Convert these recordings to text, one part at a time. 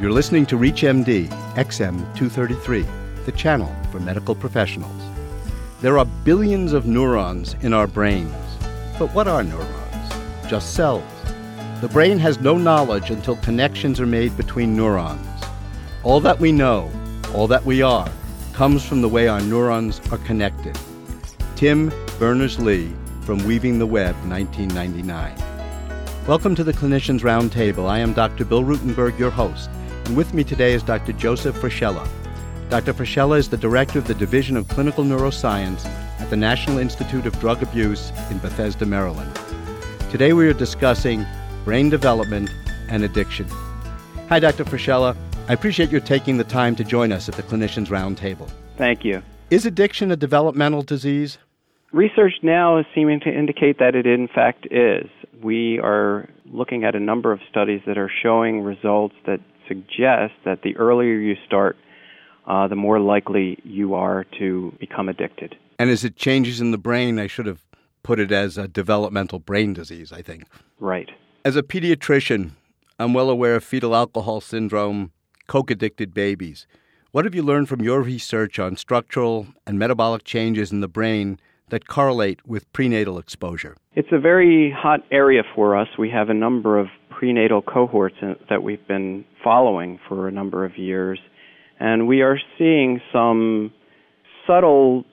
You're listening to ReachMD XM233, the channel for medical professionals. There are billions of neurons in our brains. But what are neurons? Just cells. The brain has no knowledge until connections are made between neurons. All that we know, all that we are, comes from the way our neurons are connected. Tim Berners Lee from Weaving the Web, 1999. Welcome to the Clinicians Roundtable. I am Dr. Bill Rutenberg, your host, and with me today is Dr. Joseph Frascella. Dr. Frascella is the director of the Division of Clinical Neuroscience at the National Institute of Drug Abuse in Bethesda, Maryland. Today we are discussing brain development and addiction. Hi, Dr. Frascella. I appreciate your taking the time to join us at the Clinicians Roundtable. Thank you. Is addiction a developmental disease? Research now is seeming to indicate that it in fact is. We are looking at a number of studies that are showing results that suggest that the earlier you start, uh, the more likely you are to become addicted. And as it changes in the brain, I should have put it as a developmental brain disease, I think. Right. As a pediatrician, I'm well aware of fetal alcohol syndrome, coke addicted babies. What have you learned from your research on structural and metabolic changes in the brain that correlate with prenatal exposure? It's a very hot area for us. We have a number of prenatal cohorts that we've been following for a number of years, and we are seeing some subtle,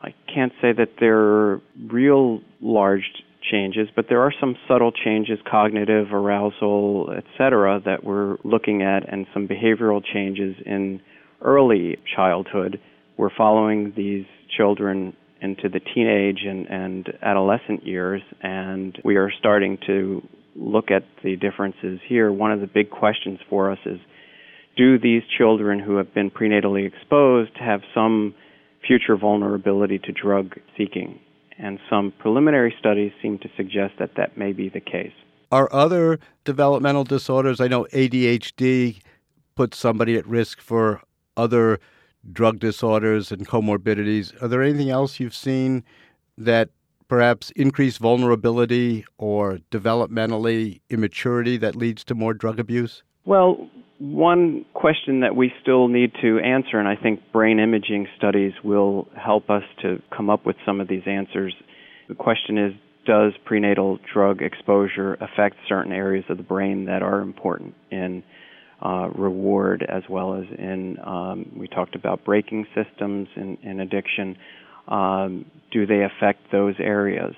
I can't say that they're real large changes, but there are some subtle changes, cognitive, arousal, etc., that we're looking at, and some behavioral changes in early childhood. We're following these children into the teenage and, and adolescent years, and we are starting to look at the differences here. One of the big questions for us is do these children who have been prenatally exposed have some future vulnerability to drug seeking? And some preliminary studies seem to suggest that that may be the case. Are other developmental disorders, I know ADHD puts somebody at risk for other drug disorders and comorbidities. Are there anything else you've seen that perhaps increased vulnerability or developmentally immaturity that leads to more drug abuse? Well, one question that we still need to answer, and I think brain imaging studies will help us to come up with some of these answers. The question is Does prenatal drug exposure affect certain areas of the brain that are important in uh, reward as well as in um, we talked about braking systems in, in addiction um, do they affect those areas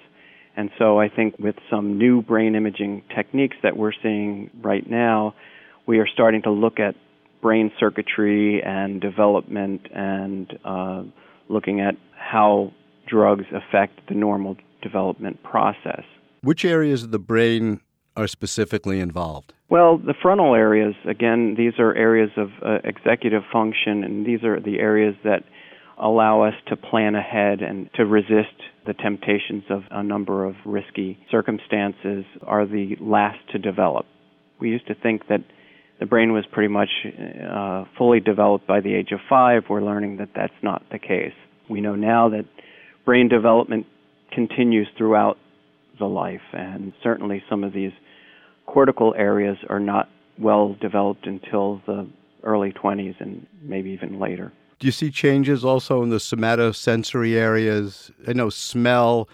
and so i think with some new brain imaging techniques that we're seeing right now we are starting to look at brain circuitry and development and uh, looking at how drugs affect the normal development process which areas of the brain are specifically involved? Well, the frontal areas, again, these are areas of uh, executive function, and these are the areas that allow us to plan ahead and to resist the temptations of a number of risky circumstances, are the last to develop. We used to think that the brain was pretty much uh, fully developed by the age of five. We're learning that that's not the case. We know now that brain development continues throughout the life, and certainly some of these cortical areas are not well developed until the early 20s and maybe even later. Do you see changes also in the somatosensory areas? I know smell,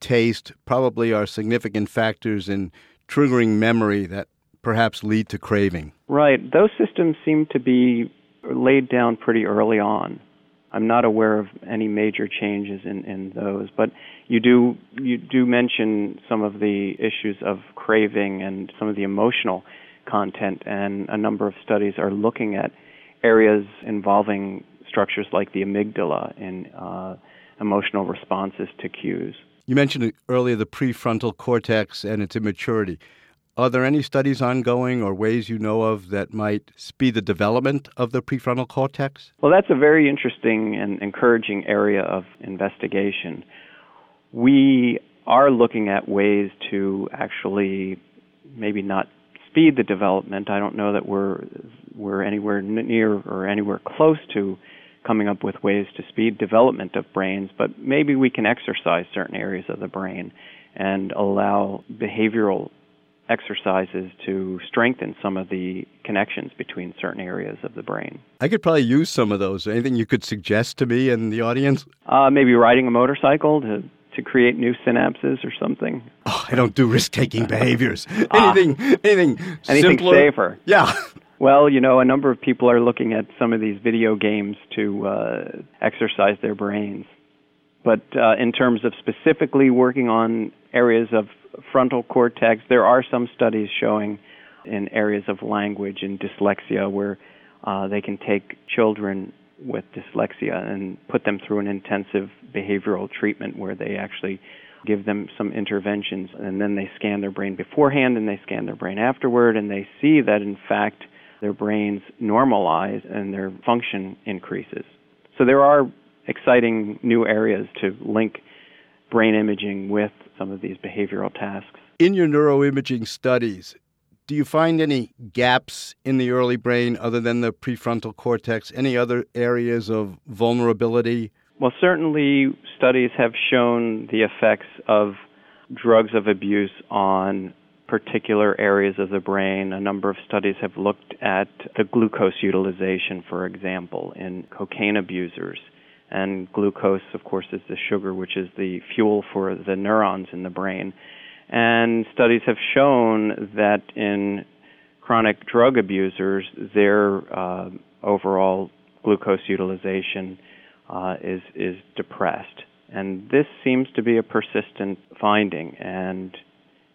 taste probably are significant factors in triggering memory that perhaps lead to craving. Right. Those systems seem to be laid down pretty early on. I'm not aware of any major changes in, in those, but you do you do mention some of the issues of craving and some of the emotional content, and a number of studies are looking at areas involving structures like the amygdala in uh, emotional responses to cues. You mentioned earlier the prefrontal cortex and its immaturity. Are there any studies ongoing or ways you know of that might speed the development of the prefrontal cortex? Well, that's a very interesting and encouraging area of investigation. We are looking at ways to actually maybe not speed the development. I don't know that we're we're anywhere near or anywhere close to coming up with ways to speed development of brains, but maybe we can exercise certain areas of the brain and allow behavioral exercises to strengthen some of the connections between certain areas of the brain. I could probably use some of those. Anything you could suggest to me and the audience? Uh, maybe riding a motorcycle to to create new synapses or something. Oh, I don't do risk taking behaviors. anything, ah, anything, anything simpler. safer. Yeah. Well, you know, a number of people are looking at some of these video games to uh, exercise their brains. But uh, in terms of specifically working on areas of frontal cortex, there are some studies showing in areas of language and dyslexia where uh, they can take children with dyslexia and put them through an intensive behavioral treatment where they actually give them some interventions and then they scan their brain beforehand and they scan their brain afterward and they see that in fact their brains normalize and their function increases. So there are exciting new areas to link brain imaging with some of these behavioral tasks. In your neuroimaging studies, do you find any gaps in the early brain other than the prefrontal cortex? Any other areas of vulnerability? Well, certainly studies have shown the effects of drugs of abuse on particular areas of the brain. A number of studies have looked at the glucose utilization, for example, in cocaine abusers. And glucose, of course, is the sugar which is the fuel for the neurons in the brain. And studies have shown that in chronic drug abusers, their uh, overall glucose utilization uh, is is depressed, and this seems to be a persistent finding. And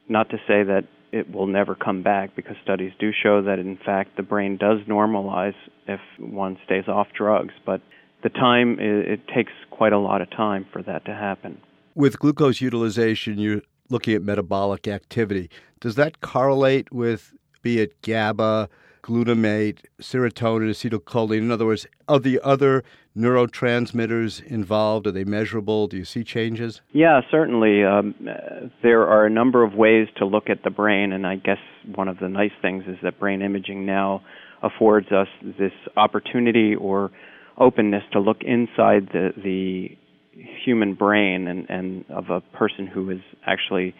not to say that it will never come back, because studies do show that in fact the brain does normalize if one stays off drugs, but the time it, takes quite a lot of time for that to happen. With glucose utilization, you're looking at metabolic activity. Does that correlate with, be it GABA, glutamate, serotonin, acetylcholine? In other words, are the other neurotransmitters involved? Are they measurable? Do you see changes? Yeah, certainly. Um, there are a number of ways to look at the brain, and I guess one of the nice things is that brain imaging now affords us this opportunity or openness to look inside the, the human brain and, and of a person who is actually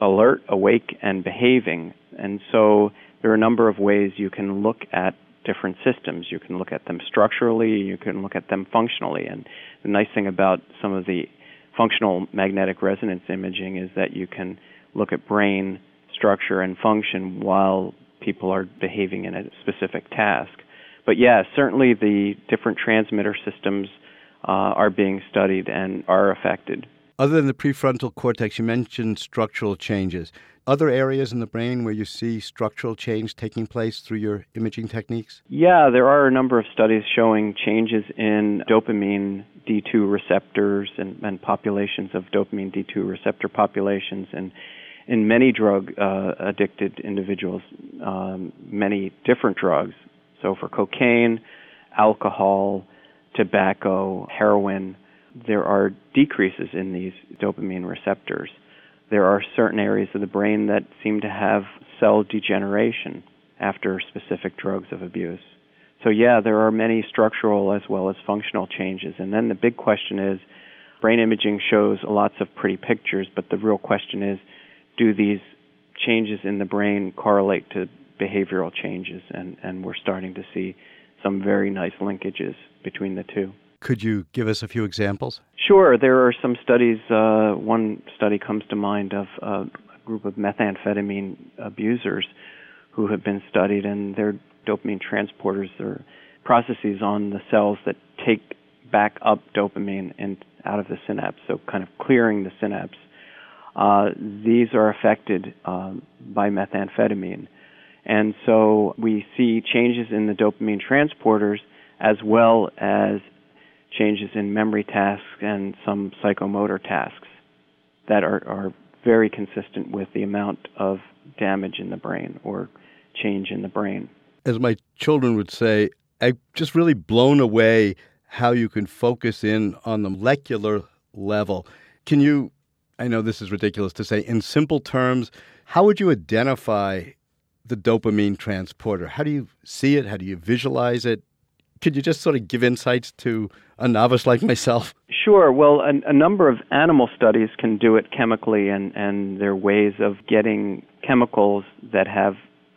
alert, awake, and behaving. And so there are a number of ways you can look at different systems. You can look at them structurally, you can look at them functionally. And the nice thing about some of the functional magnetic resonance imaging is that you can look at brain structure and function while people are behaving in a specific task. But yeah, certainly the different transmitter systems uh, are being studied and are affected. Other than the prefrontal cortex, you mentioned structural changes. Other areas in the brain where you see structural change taking place through your imaging techniques? Yeah, there are a number of studies showing changes in dopamine D2 receptors and, and populations of dopamine D2 receptor populations and in many drug uh, addicted individuals, um, many different drugs. So for cocaine, alcohol, tobacco, heroin, there are decreases in these dopamine receptors. There are certain areas of the brain that seem to have cell degeneration after specific drugs of abuse. So, yeah, there are many structural as well as functional changes. And then the big question is brain imaging shows lots of pretty pictures, but the real question is do these changes in the brain correlate to behavioral changes? And, and we're starting to see some very nice linkages between the two. Could you give us a few examples? Sure. There are some studies. Uh, one study comes to mind of uh, a group of methamphetamine abusers who have been studied, and their dopamine transporters are processes on the cells that take back up dopamine and out of the synapse, so kind of clearing the synapse. Uh, these are affected um, by methamphetamine. And so we see changes in the dopamine transporters as well as changes in memory tasks and some psychomotor tasks that are, are very consistent with the amount of damage in the brain or change in the brain. As my children would say, I'm just really blown away how you can focus in on the molecular level. Can you, I know this is ridiculous to say, in simple terms, how would you identify the dopamine transporter? How do you see it? How do you visualize it? Could you just sort of give insights to a novice like myself? Sure. Well, a, a, number of animal studies can do it chemically, and, and there are ways of getting chemicals that have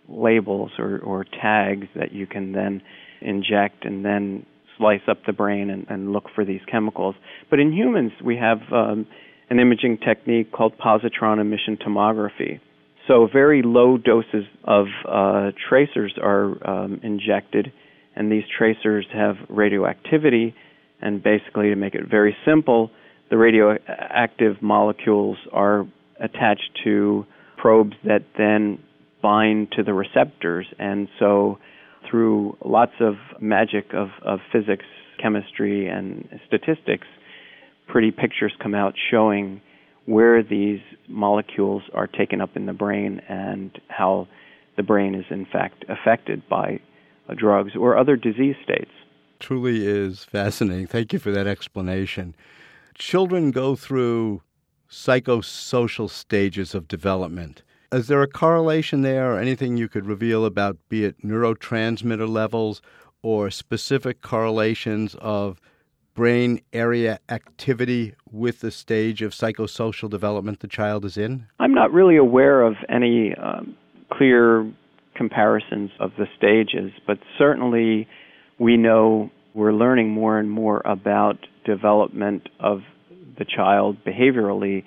labels or, or tags that you can then inject and then slice up the brain and, and look for these chemicals. But in humans, we have um, an imaging technique called positron emission tomography. So very low doses of uh, tracers are um, injected, and these tracers have radioactivity. And basically, to make it very simple, the radioactive molecules are attached to probes that then bind to the receptors. And so, through lots of magic of, of physics, chemistry, and statistics, pretty pictures come out showing where these molecules are taken up in the brain and how the brain is, in fact, affected by drugs or other disease states. Truly is fascinating. Thank you for that explanation. Children go through psychosocial stages of development. Is there a correlation there or anything you could reveal about, be it neurotransmitter levels or specific correlations of brain area activity with the stage of psychosocial development the child is in? I'm not really aware of any um, clear comparisons of the stages, but certainly we know we're learning more and more about development of the child behaviorally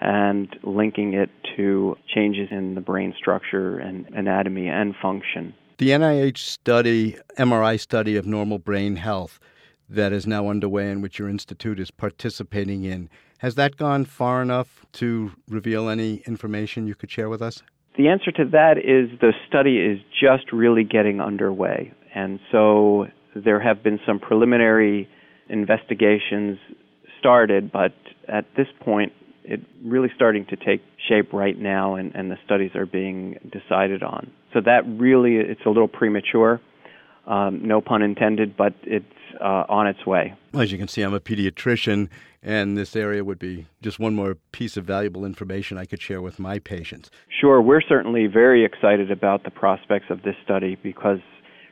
and linking it to changes in the brain structure and anatomy and function. The NIH study, MRI study of normal brain health that is now underway and which your institute is participating in, has that gone far enough to reveal any information you could share with us? The answer to that is the study is just really getting underway. And so there have been some preliminary investigations started, but at this point, it's really starting to take shape right now, and, and the studies are being decided on. So that really, it's a little premature. Um, no pun intended, but it's uh, on its way. As you can see, I'm a pediatrician, and this area would be just one more piece of valuable information I could share with my patients. Sure, we're certainly very excited about the prospects of this study because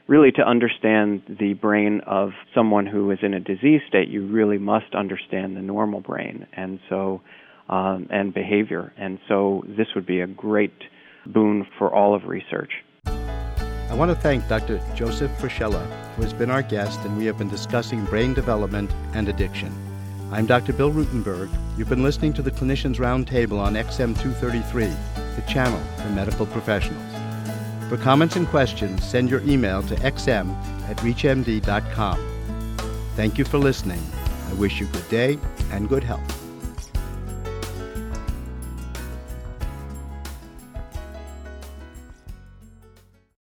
really to understand the brain of someone who is in a disease state, you really must understand the normal brain. And so um, and behavior. And so this would be a great boon for all of research. I want to thank Dr. Joseph Frascella, who has been our guest, and we have been discussing brain development and addiction. I'm Dr. Bill Rutenberg. You've been listening to the Clinicians Roundtable on XM233, the channel for medical professionals. For comments and questions, send your email to xm at reachmd.com. Thank you for listening. I wish you good day and good health.